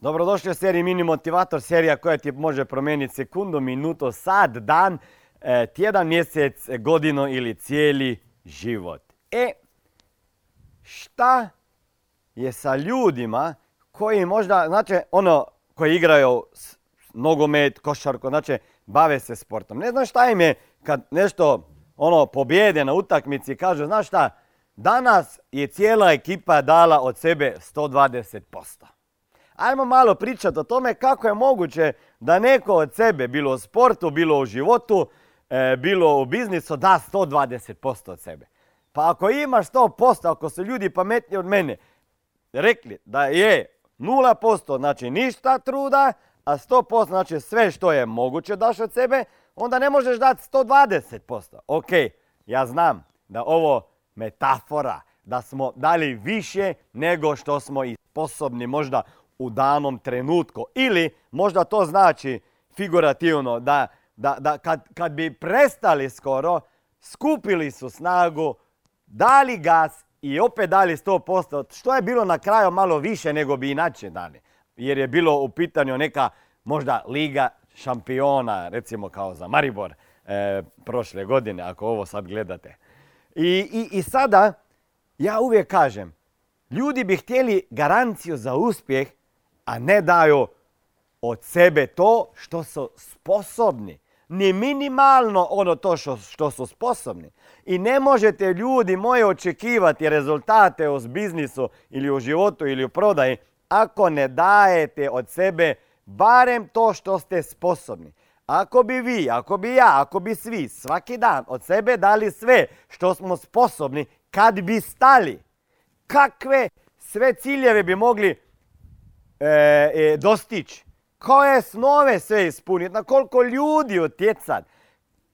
Dobrodošli u seriji Mini Motivator, serija koja ti može promijeniti sekundu, minuto, sad, dan, e, tjedan, mjesec, godinu ili cijeli život. E, šta je sa ljudima koji možda, znači ono, koji igraju nogomet, košarku, znači bave se sportom. Ne znam šta im je kad nešto ono pobjede na utakmici i kaže, znaš šta, danas je cijela ekipa dala od sebe 120%. Ajmo malo pričati o tome kako je moguće da neko od sebe, bilo u sportu, bilo u životu, e, bilo u biznisu, da 120% od sebe. Pa ako imaš 100%, ako su ljudi pametni od mene rekli da je 0%, znači ništa truda, a 100% znači sve što je moguće daš od sebe, onda ne možeš dati 120%. Ok, ja znam da ovo metafora, da smo dali više nego što smo i sposobni možda u danom trenutku. Ili možda to znači figurativno da, da, da kad, kad bi prestali skoro, skupili su snagu, dali gas i opet dali 100%, što je bilo na kraju malo više nego bi inače dali. Jer je bilo u pitanju neka možda liga šampiona, recimo kao za Maribor e, prošle godine, ako ovo sad gledate. I, i, I sada, ja uvijek kažem, ljudi bi htjeli garanciju za uspjeh, a ne daju od sebe to što su sposobni. Ni minimalno ono to što, što su sposobni. I ne možete ljudi moji očekivati rezultate u biznisu ili u životu ili u prodaji ako ne dajete od sebe barem to što ste sposobni. Ako bi vi, ako bi ja, ako bi svi svaki dan od sebe dali sve što smo sposobni, kad bi stali, kakve sve ciljeve bi mogli e, e, dostići, koje snove sve ispuniti, na koliko ljudi utjecati,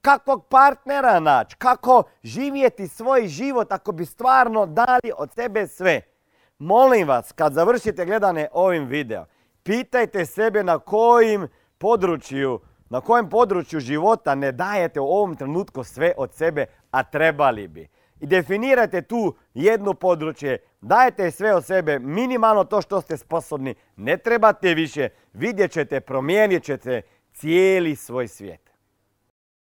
kakvog partnera naći, kako živjeti svoj život ako bi stvarno dali od sebe sve. Molim vas, kad završite gledane ovim video, pitajte sebe na kojim području, na kojem području života ne dajete u ovom trenutku sve od sebe, a trebali bi. I definirajte tu jedno područje, dajte sve od sebe, minimalno to što ste sposobni, ne trebate više, vidjet ćete, promijenit ćete cijeli svoj svijet.